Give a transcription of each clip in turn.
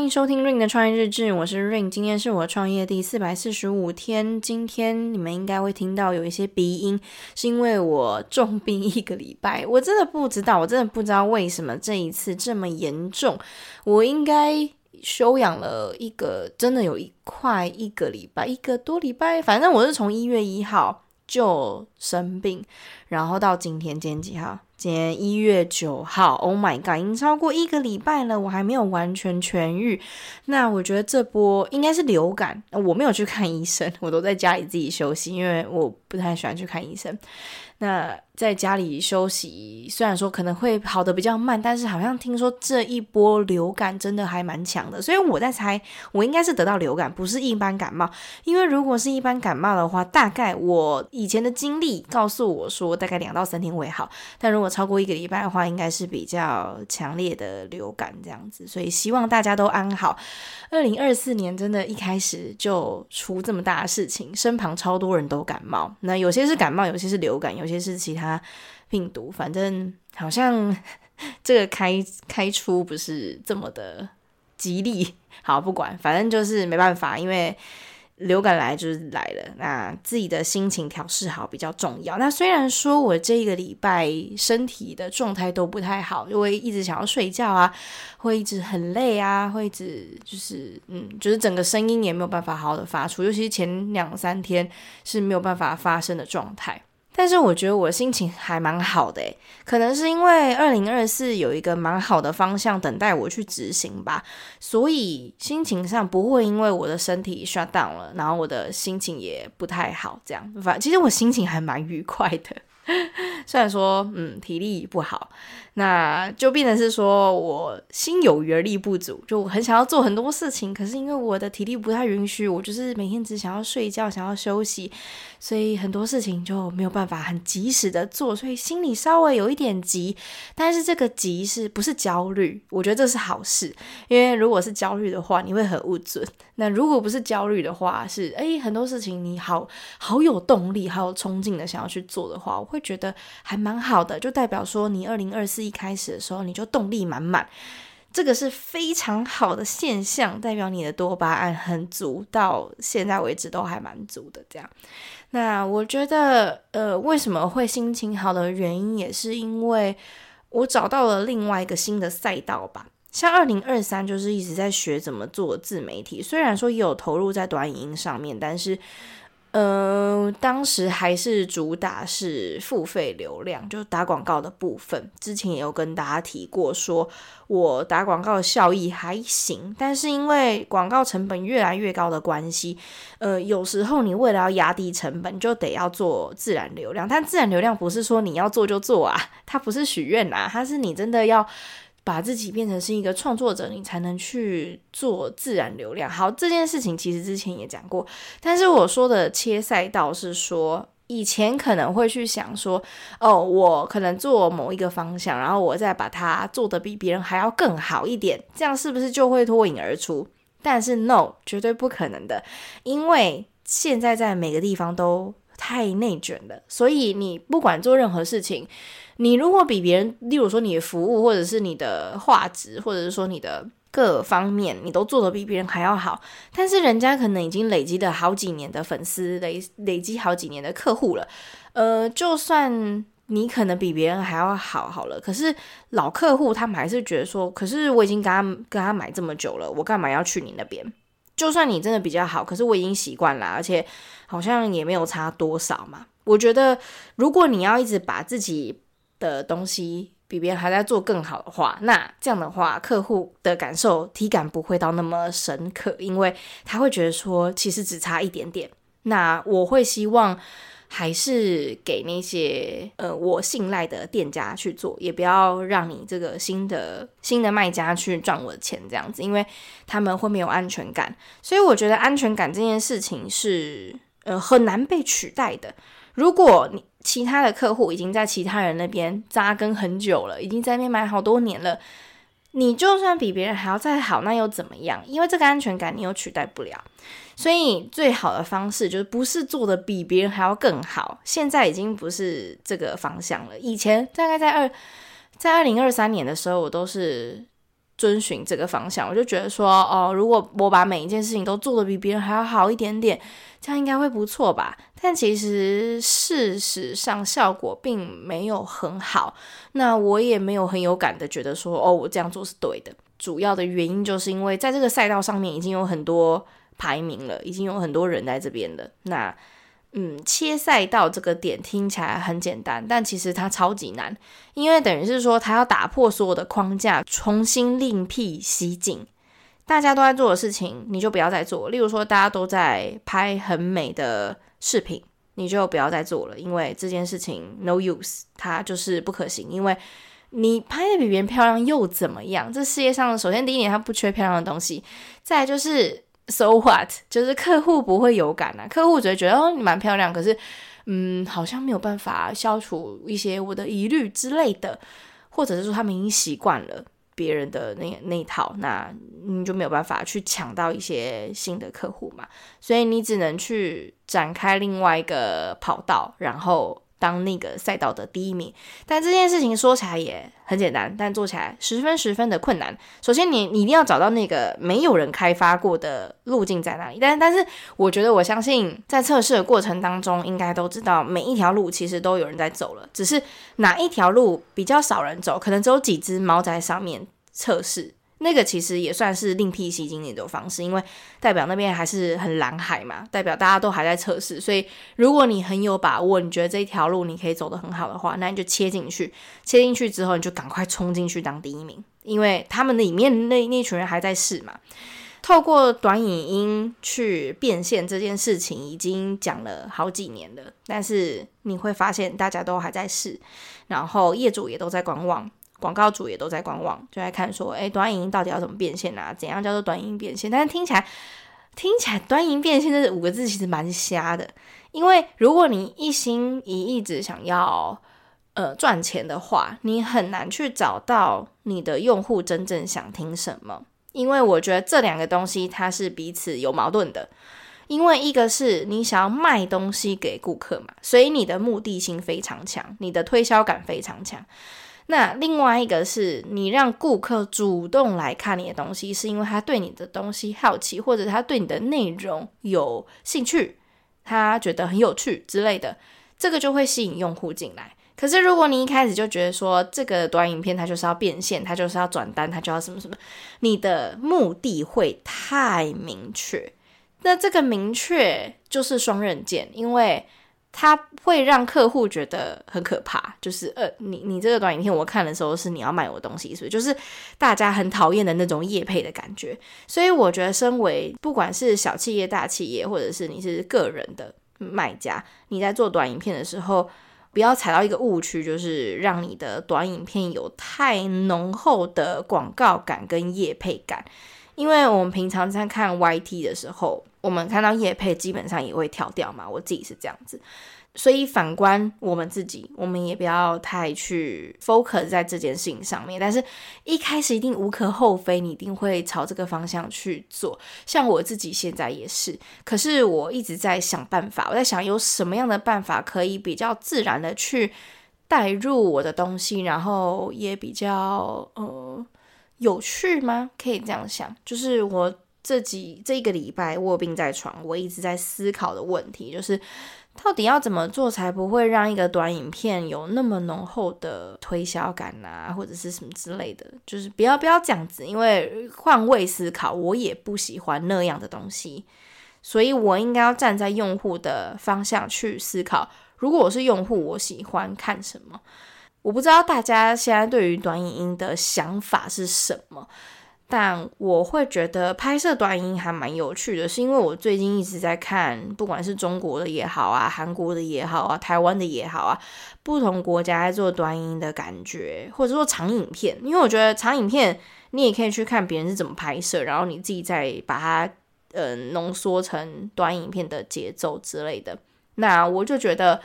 欢迎收听 Ring 的创业日志，我是 Ring，今天是我创业第四百四十五天。今天你们应该会听到有一些鼻音，是因为我重病一个礼拜。我真的不知道，我真的不知道为什么这一次这么严重。我应该休养了一个，真的有一快一个礼拜，一个多礼拜。反正我是从一月一号就生病，然后到今天，今天几号？今天一月九号，Oh my god，已经超过一个礼拜了，我还没有完全痊愈。那我觉得这波应该是流感，我没有去看医生，我都在家里自己休息，因为我不太喜欢去看医生。那在家里休息，虽然说可能会好得比较慢，但是好像听说这一波流感真的还蛮强的，所以我在猜，我应该是得到流感，不是一般感冒。因为如果是一般感冒的话，大概我以前的经历告诉我说，大概两到三天会好。但如果超过一个礼拜的话，应该是比较强烈的流感这样子。所以希望大家都安好。二零二四年真的一开始就出这么大的事情，身旁超多人都感冒，那有些是感冒，有些是流感，有些是其他病毒，反正好像 这个开开出不是这么的吉利。好，不管，反正就是没办法，因为。流感来就是来了，那自己的心情调试好比较重要。那虽然说我这一个礼拜身体的状态都不太好，就会一直想要睡觉啊，会一直很累啊，会一直就是嗯，就是整个声音也没有办法好好的发出，尤其是前两三天是没有办法发声的状态。但是我觉得我心情还蛮好的诶，可能是因为二零二四有一个蛮好的方向等待我去执行吧，所以心情上不会因为我的身体 shut down 了，然后我的心情也不太好，这样，反其实我心情还蛮愉快的。虽然说，嗯，体力不好，那就变成是说我心有余而力不足，就很想要做很多事情，可是因为我的体力不太允许，我就是每天只想要睡觉，想要休息，所以很多事情就没有办法很及时的做，所以心里稍微有一点急，但是这个急是不是焦虑？我觉得这是好事，因为如果是焦虑的话，你会很无助。那如果不是焦虑的话，是诶，很多事情你好好有动力，好有冲劲的想要去做的话，我会觉得还蛮好的，就代表说你二零二四一开始的时候你就动力满满，这个是非常好的现象，代表你的多巴胺很足，到现在为止都还蛮足的。这样，那我觉得呃，为什么会心情好的原因，也是因为我找到了另外一个新的赛道吧。像二零二三就是一直在学怎么做自媒体，虽然说也有投入在短影音上面，但是，呃，当时还是主打是付费流量，就打广告的部分。之前也有跟大家提过，说我打广告的效益还行，但是因为广告成本越来越高的关系，呃，有时候你为了要压低成本，就得要做自然流量。但自然流量不是说你要做就做啊，它不是许愿啊，它是你真的要。把自己变成是一个创作者，你才能去做自然流量。好，这件事情其实之前也讲过，但是我说的切赛道是说，以前可能会去想说，哦，我可能做某一个方向，然后我再把它做得比别人还要更好一点，这样是不是就会脱颖而出？但是 no，绝对不可能的，因为现在在每个地方都太内卷了，所以你不管做任何事情。你如果比别人，例如说你的服务，或者是你的画质，或者是说你的各方面，你都做得比别人还要好，但是人家可能已经累积了好几年的粉丝，累累积好几年的客户了。呃，就算你可能比别人还要好好了，可是老客户他们还是觉得说，可是我已经跟他跟他买这么久了，我干嘛要去你那边？就算你真的比较好，可是我已经习惯了，而且好像也没有差多少嘛。我觉得如果你要一直把自己的东西比别人还在做更好的话，那这样的话，客户的感受体感不会到那么深刻，因为他会觉得说其实只差一点点。那我会希望还是给那些呃我信赖的店家去做，也不要让你这个新的新的卖家去赚我的钱这样子，因为他们会没有安全感。所以我觉得安全感这件事情是呃很难被取代的。如果你其他的客户已经在其他人那边扎根很久了，已经在那边买好多年了，你就算比别人还要再好，那又怎么样？因为这个安全感你又取代不了。所以最好的方式就是不是做的比别人还要更好。现在已经不是这个方向了。以前大概在二在二零二三年的时候，我都是。遵循这个方向。我就觉得说，哦，如果我把每一件事情都做得比别人还要好一点点，这样应该会不错吧？但其实事实上效果并没有很好。那我也没有很有感的觉得说，哦，我这样做是对的。主要的原因就是因为在这个赛道上面已经有很多排名了，已经有很多人在这边了。那嗯，切赛道这个点听起来很简单，但其实它超级难，因为等于是说它要打破所有的框架，重新另辟蹊径。大家都在做的事情，你就不要再做。例如说，大家都在拍很美的视频，你就不要再做了，因为这件事情 no use，它就是不可行，因为。你拍的比别人漂亮又怎么样？这世界上首先第一点，它不缺漂亮的东西。再就是 so what，就是客户不会有感啊，客户只会觉得哦，你蛮漂亮，可是嗯，好像没有办法消除一些我的疑虑之类的，或者是说他们已经习惯了别人的那那套，那你就没有办法去抢到一些新的客户嘛。所以你只能去展开另外一个跑道，然后。当那个赛道的第一名，但这件事情说起来也很简单，但做起来十分十分的困难。首先你，你一定要找到那个没有人开发过的路径在哪里。但但是，我觉得我相信在测试的过程当中，应该都知道每一条路其实都有人在走了，只是哪一条路比较少人走，可能只有几只猫在上面测试。那个其实也算是另辟蹊径的一种方式，因为代表那边还是很蓝海嘛，代表大家都还在测试，所以如果你很有把握，你觉得这一条路你可以走得很好的话，那你就切进去，切进去之后你就赶快冲进去当第一名，因为他们里面那那群人还在试嘛。透过短影音去变现这件事情已经讲了好几年了，但是你会发现大家都还在试，然后业主也都在观望。广告主也都在观望，就在看说，诶，短影音到底要怎么变现啊？怎样叫做短影音变现？但是听起来，听起来短影音变现这五个字其实蛮瞎的。因为如果你一心一意只想要呃赚钱的话，你很难去找到你的用户真正想听什么。因为我觉得这两个东西它是彼此有矛盾的。因为一个是你想要卖东西给顾客嘛，所以你的目的性非常强，你的推销感非常强。那另外一个是你让顾客主动来看你的东西，是因为他对你的东西好奇，或者他对你的内容有兴趣，他觉得很有趣之类的，这个就会吸引用户进来。可是如果你一开始就觉得说这个短影片它就是要变现，它就是要转单，它就要什么什么，你的目的会太明确，那这个明确就是双刃剑，因为。它会让客户觉得很可怕，就是呃，你你这个短影片我看的时候是你要卖我东西，是不是？就是大家很讨厌的那种业配的感觉。所以我觉得，身为不管是小企业、大企业，或者是你是个人的卖家，你在做短影片的时候，不要踩到一个误区，就是让你的短影片有太浓厚的广告感跟业配感。因为我们平常在看 YT 的时候，我们看到业配基本上也会跳掉嘛，我自己是这样子。所以反观我们自己，我们也不要太去 focus 在这件事情上面。但是一开始一定无可厚非，你一定会朝这个方向去做。像我自己现在也是，可是我一直在想办法，我在想有什么样的办法可以比较自然的去带入我的东西，然后也比较呃。有趣吗？可以这样想，就是我这几这个礼拜卧病在床，我一直在思考的问题，就是到底要怎么做才不会让一个短影片有那么浓厚的推销感啊，或者是什么之类的，就是不要不要这样子，因为换位思考，我也不喜欢那样的东西，所以我应该要站在用户的方向去思考，如果我是用户，我喜欢看什么。我不知道大家现在对于短影音的想法是什么，但我会觉得拍摄短影还蛮有趣的，是因为我最近一直在看，不管是中国的也好啊，韩国的也好啊，台湾的也好啊，不同国家在做短影的感觉，或者说长影片，因为我觉得长影片你也可以去看别人是怎么拍摄，然后你自己再把它呃浓缩成短影片的节奏之类的，那我就觉得。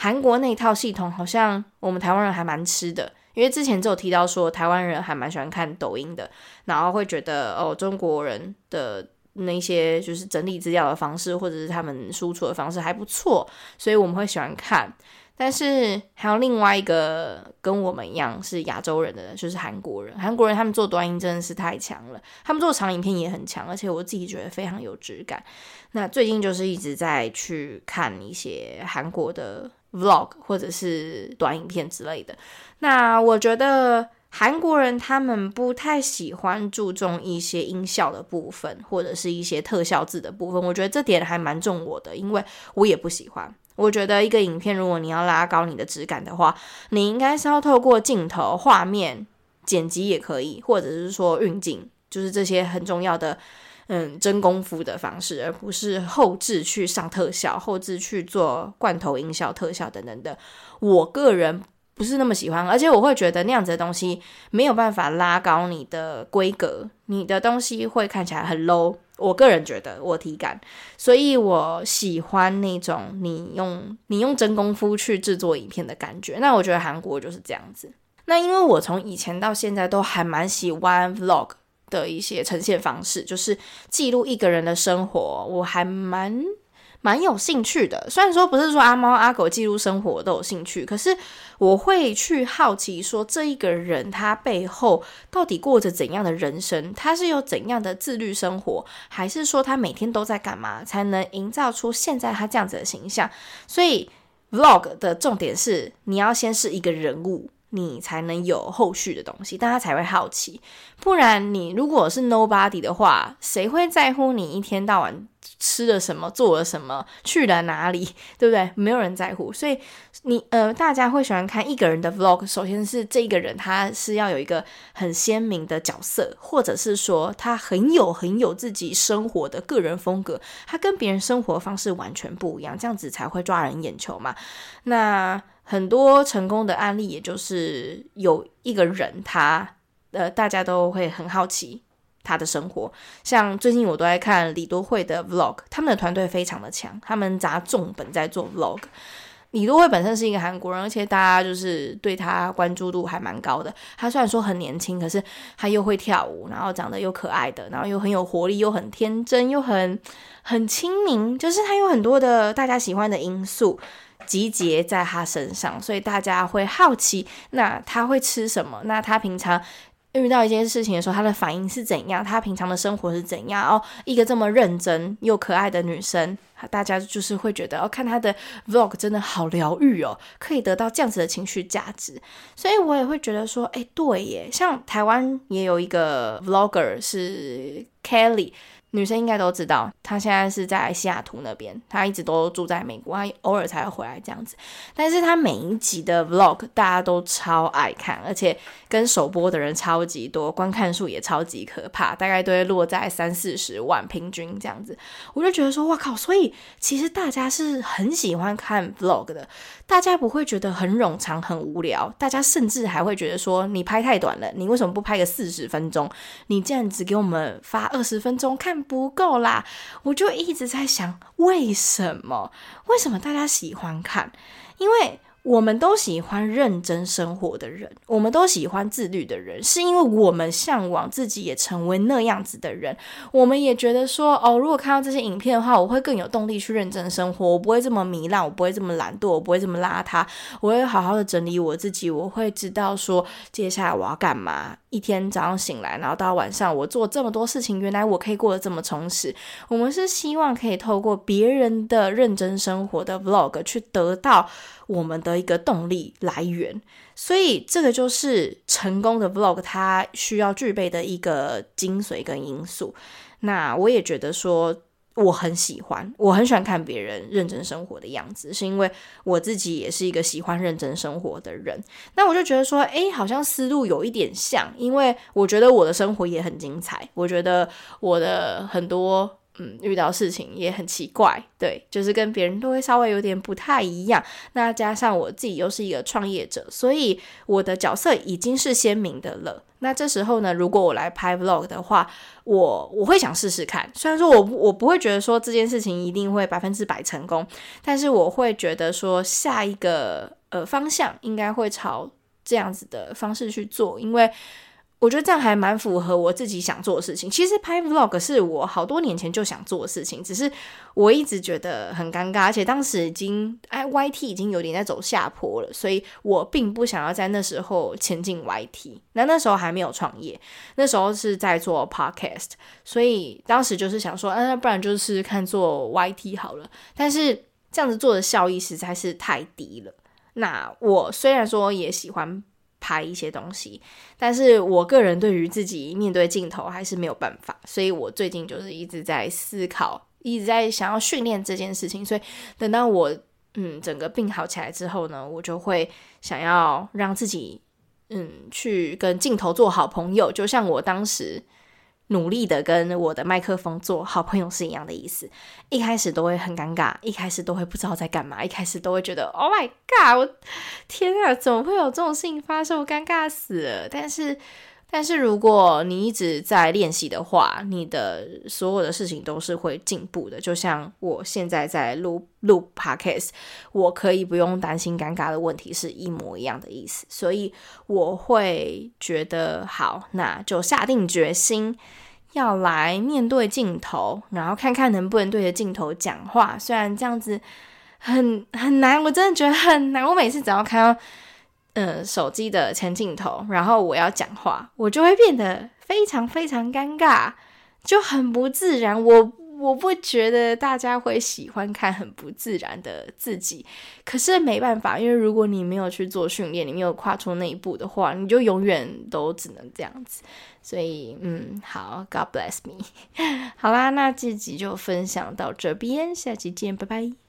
韩国那套系统好像我们台湾人还蛮吃的，因为之前就有提到说台湾人还蛮喜欢看抖音的，然后会觉得哦，中国人的那些就是整理资料的方式或者是他们输出的方式还不错，所以我们会喜欢看。但是还有另外一个跟我们一样是亚洲人的，就是韩国人。韩国人他们做短影真的是太强了，他们做长影片也很强，而且我自己觉得非常有质感。那最近就是一直在去看一些韩国的 vlog 或者是短影片之类的。那我觉得韩国人他们不太喜欢注重一些音效的部分，或者是一些特效字的部分。我觉得这点还蛮重我的，因为我也不喜欢。我觉得一个影片，如果你要拉高你的质感的话，你应该是要透过镜头、画面、剪辑也可以，或者是说运镜，就是这些很重要的，嗯，真功夫的方式，而不是后置去上特效、后置去做罐头音效、特效等等的。我个人不是那么喜欢，而且我会觉得那样子的东西没有办法拉高你的规格，你的东西会看起来很 low。我个人觉得我体感，所以我喜欢那种你用你用真功夫去制作影片的感觉。那我觉得韩国就是这样子。那因为我从以前到现在都还蛮喜欢 vlog 的一些呈现方式，就是记录一个人的生活，我还蛮。蛮有兴趣的，虽然说不是说阿猫阿狗记录生活都有兴趣，可是我会去好奇说，这一个人他背后到底过着怎样的人生？他是有怎样的自律生活，还是说他每天都在干嘛，才能营造出现在他这样子的形象？所以 vlog 的重点是，你要先是一个人物，你才能有后续的东西，大家才会好奇。不然你如果是 nobody 的话，谁会在乎你一天到晚？吃了什么，做了什么，去了哪里，对不对？没有人在乎，所以你呃，大家会喜欢看一个人的 vlog。首先是这个人，他是要有一个很鲜明的角色，或者是说他很有很有自己生活的个人风格，他跟别人生活方式完全不一样，这样子才会抓人眼球嘛。那很多成功的案例，也就是有一个人他，呃，大家都会很好奇。他的生活，像最近我都在看李多慧的 vlog，他们的团队非常的强，他们砸重本在做 vlog。李多慧本身是一个韩国人，而且大家就是对他关注度还蛮高的。他虽然说很年轻，可是他又会跳舞，然后长得又可爱的，然后又很有活力，又很天真，又很很亲民，就是他有很多的大家喜欢的因素集结在他身上，所以大家会好奇，那他会吃什么？那他平常。遇到一件事情的时候，她的反应是怎样？她平常的生活是怎样？哦，一个这么认真又可爱的女生，大家就是会觉得哦，看她的 vlog 真的好疗愈哦，可以得到这样子的情绪价值。所以我也会觉得说，哎，对耶，像台湾也有一个 vlogger 是 Kelly。女生应该都知道，她现在是在西雅图那边，她一直都住在美国，她偶尔才会回来这样子。但是她每一集的 vlog 大家都超爱看，而且跟首播的人超级多，观看数也超级可怕，大概都会落在三四十万平均这样子。我就觉得说，哇靠！所以其实大家是很喜欢看 vlog 的，大家不会觉得很冗长、很无聊，大家甚至还会觉得说，你拍太短了，你为什么不拍个四十分钟？你这样子给我们发二十分钟看。不够啦，我就一直在想，为什么？为什么大家喜欢看？因为。我们都喜欢认真生活的人，我们都喜欢自律的人，是因为我们向往自己也成为那样子的人。我们也觉得说，哦，如果看到这些影片的话，我会更有动力去认真生活，我不会这么糜烂，我不会这么懒惰，我不会这么邋遢，我会好好的整理我自己，我会知道说接下来我要干嘛。一天早上醒来，然后到晚上我做这么多事情，原来我可以过得这么充实。我们是希望可以透过别人的认真生活的 vlog 去得到我们的一个动力来源，所以这个就是成功的 vlog 它需要具备的一个精髓跟因素。那我也觉得说。我很喜欢，我很喜欢看别人认真生活的样子，是因为我自己也是一个喜欢认真生活的人。那我就觉得说，诶，好像思路有一点像，因为我觉得我的生活也很精彩，我觉得我的很多。嗯，遇到事情也很奇怪，对，就是跟别人都会稍微有点不太一样。那加上我自己又是一个创业者，所以我的角色已经是鲜明的了。那这时候呢，如果我来拍 vlog 的话，我我会想试试看。虽然说我我不会觉得说这件事情一定会百分之百成功，但是我会觉得说下一个呃方向应该会朝这样子的方式去做，因为。我觉得这样还蛮符合我自己想做的事情。其实拍 vlog 是我好多年前就想做的事情，只是我一直觉得很尴尬，而且当时已经哎 YT 已经有点在走下坡了，所以我并不想要在那时候前进 YT。那那时候还没有创业，那时候是在做 podcast，所以当时就是想说，嗯，那不然就是看做 YT 好了。但是这样子做的效益实在是太低了。那我虽然说也喜欢。拍一些东西，但是我个人对于自己面对镜头还是没有办法，所以我最近就是一直在思考，一直在想要训练这件事情。所以等到我嗯整个病好起来之后呢，我就会想要让自己嗯去跟镜头做好朋友，就像我当时。努力的跟我的麦克风做好朋友是一样的意思。一开始都会很尴尬，一开始都会不知道在干嘛，一开始都会觉得 “Oh my God，我天啊，怎么会有这种事情发生？我尴尬死了。”但是。但是如果你一直在练习的话，你的所有的事情都是会进步的。就像我现在在录录 podcast，我可以不用担心尴尬的问题，是一模一样的意思。所以我会觉得好，那就下定决心要来面对镜头，然后看看能不能对着镜头讲话。虽然这样子很很难，我真的觉得很难。我每次只要看到。嗯，手机的前镜头，然后我要讲话，我就会变得非常非常尴尬，就很不自然。我我不觉得大家会喜欢看很不自然的自己，可是没办法，因为如果你没有去做训练，你没有跨出那一步的话，你就永远都只能这样子。所以，嗯，好，God bless me。好啦，那这集就分享到这边，下期见，拜拜。